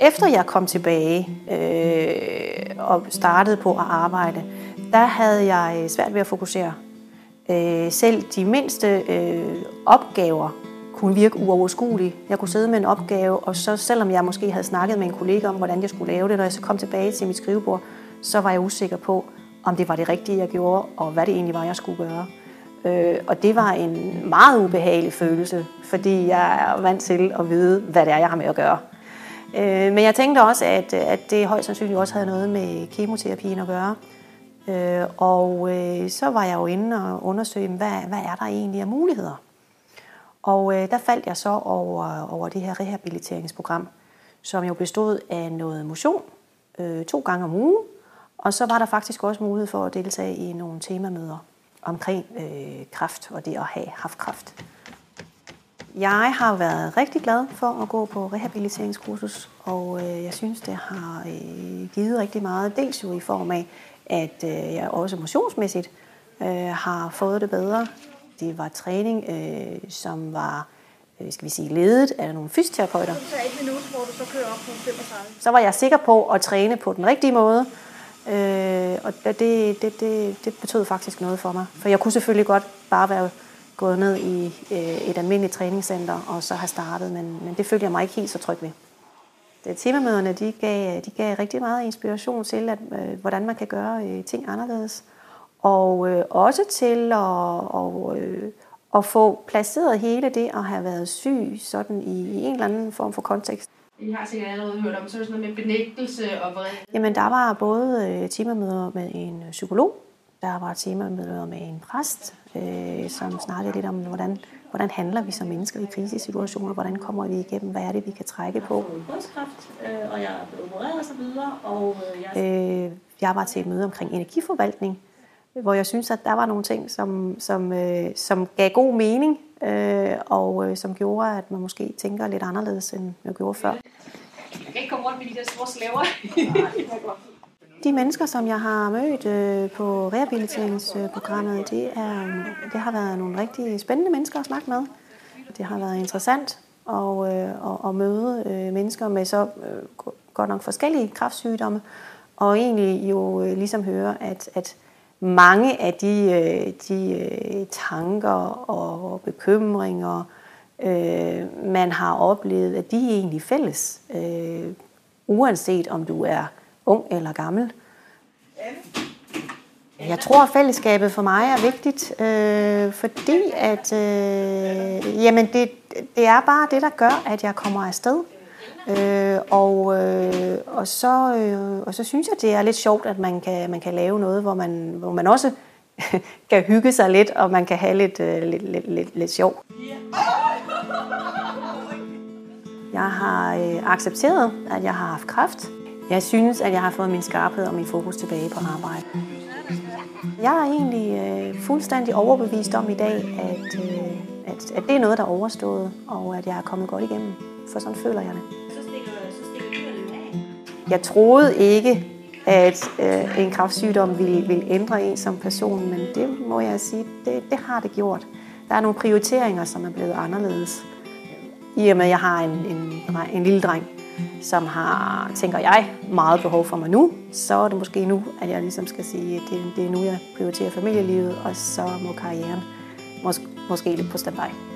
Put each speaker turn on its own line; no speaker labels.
efter jeg kom tilbage øh, og startede på at arbejde, der havde jeg øh, svært ved at fokusere. Øh, selv de mindste øh, opgaver kunne virke uoverskuelige. Jeg kunne sidde med en opgave, og så selvom jeg måske havde snakket med en kollega om, hvordan jeg skulle lave det, når jeg så kom tilbage til mit skrivebord, så var jeg usikker på, om det var det rigtige, jeg gjorde, og hvad det egentlig var, jeg skulle gøre. Øh, og det var en meget ubehagelig følelse, fordi jeg er vant til at vide, hvad det er, jeg har med at gøre. Øh, men jeg tænkte også, at, at det højst sandsynligt også havde noget med kemoterapien at gøre. Øh, og øh, så var jeg jo inde og undersøge, hvad, hvad er der egentlig af muligheder? Og øh, der faldt jeg så over, over det her rehabiliteringsprogram, som jo bestod af noget motion øh, to gange om ugen, og så var der faktisk også mulighed for at deltage i nogle temamøder omkring øh, kræft og det at have haft kræft. Jeg har været rigtig glad for at gå på rehabiliteringskursus, og øh, jeg synes, det har øh, givet rigtig meget. Dels jo i form af, at øh, jeg også motionsmæssigt øh, har fået det bedre. Det var træning, øh, som var øh, skal vi sige, ledet af nogle fysioterapeuter. Så et minut, hvor du så kører op på 35. Så var jeg sikker på at træne på den rigtige måde, Øh, og det, det, det, det betød faktisk noget for mig. For jeg kunne selvfølgelig godt bare være gået ned i øh, et almindeligt træningscenter og så have startet, men, men det følte jeg mig ikke helt så tryg ved. Det, temamøderne de gav, de gav rigtig meget inspiration til, at, øh, hvordan man kan gøre øh, ting anderledes. Og øh, også til at, og, øh, at få placeret hele det at have været syg sådan i, i en eller anden form for kontekst.
I har sikkert allerede hørt om, så sådan noget med benægtelse og vrede.
Jamen, der var både øh, temamøder med en psykolog, der var temamøder med en præst, øh, som snakkede lidt om, hvordan, hvordan handler vi som mennesker i krisesituationer, hvordan kommer vi igennem, hvad er det, vi kan trække på. Brystkræft, øh, og jeg blevet opereret osv., og øh, jeg... Øh, jeg var til et møde omkring energiforvaltning, hvor jeg synes, at der var nogle ting, som, som, øh, som gav god mening, øh, og øh, som gjorde, at man måske tænker lidt anderledes, end jeg gjorde før. Jeg
kan ikke komme rundt med de der store slaver.
de mennesker, som jeg har mødt øh, på rehabiliteringsprogrammet, det, er, det har været nogle rigtig spændende mennesker at snakke med. Det har været interessant at, øh, at, at møde øh, mennesker med så øh, godt nok forskellige kræftsygdomme, og egentlig jo øh, ligesom høre, at, at mange af de, øh, de øh, tanker og bekymringer, øh, man har oplevet, at de er egentlig fælles, øh, uanset om du er ung eller gammel. Jeg tror, at fællesskabet for mig er vigtigt, øh, fordi at, øh, jamen det, det er bare det, der gør, at jeg kommer afsted. Øh, og, øh, og, så, øh, og så synes jeg, det er lidt sjovt, at man kan, man kan lave noget, hvor man, hvor man også kan hygge sig lidt, og man kan have lidt, øh, lidt, lidt, lidt, lidt sjov. Jeg har øh, accepteret, at jeg har haft kræft. Jeg synes, at jeg har fået min skarphed og min fokus tilbage på arbejde. Jeg er egentlig øh, fuldstændig overbevist om i dag, at, øh, at, at det er noget, der er overstået, og at jeg er kommet godt igennem. For sådan føler jeg det. Jeg troede ikke, at øh, en kraftsygdom ville, ville ændre en som person, men det må jeg sige, det, det har det gjort. Der er nogle prioriteringer, som er blevet anderledes. I og med, at jeg har en, en, en lille dreng, som har, tænker jeg, meget behov for mig nu, så er det måske nu, at jeg ligesom skal sige, at det, det er nu, jeg prioriterer familielivet, og så må karrieren måske, måske lidt på standby.